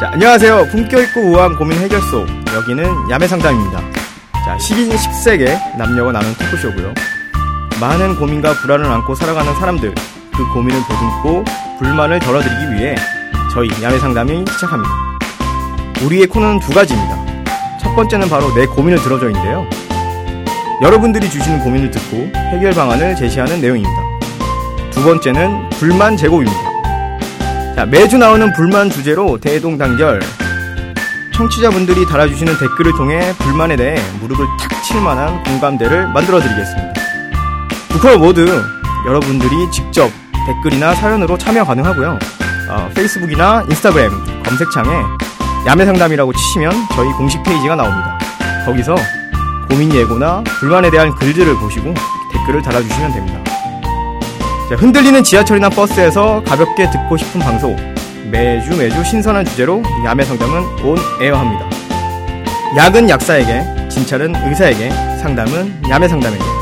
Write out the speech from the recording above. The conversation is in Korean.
안녕하세요. 품격 있고 우아한 고민 해결소. 여기는 야매 상담입니다. 자, 10인 10세계 남녀가 나눈 토크쇼고요. 많은 고민과 불안을 안고 살아가는 사람들, 그 고민을 보듬고 불만을 덜어드리기 위해 저희 야매 상담이 시작합니다. 우리의 코너는 두 가지입니다. 첫 번째는 바로 내 고민을 들어줘인데요. 여러분들이 주시는 고민을 듣고 해결 방안을 제시하는 내용입니다. 두 번째는 불만 제곱입니다. 자, 매주 나오는 불만 주제로 대동단결. 청취자분들이 달아주시는 댓글을 통해 불만에 대해 무릎을 탁 칠 만한 공감대를 만들어 드리겠습니다. 부커 모두 여러분들이 직접 댓글이나 사연으로 참여 가능하고요. 어, 페이스북이나 인스타그램 검색창에 야매상담이라고 치시면 저희 공식 페이지가 나옵니다. 거기서 고민 예고나 불만에 대한 글들을 보시고 댓글을 달아주시면 됩니다. 자, 흔들리는 지하철이나 버스에서 가볍게 듣고 싶은 방송 매주 매주 신선한 주제로 야매 상담은 온 에어합니다. 약은 약사에게, 진찰은 의사에게, 상담은 야매 상담에게.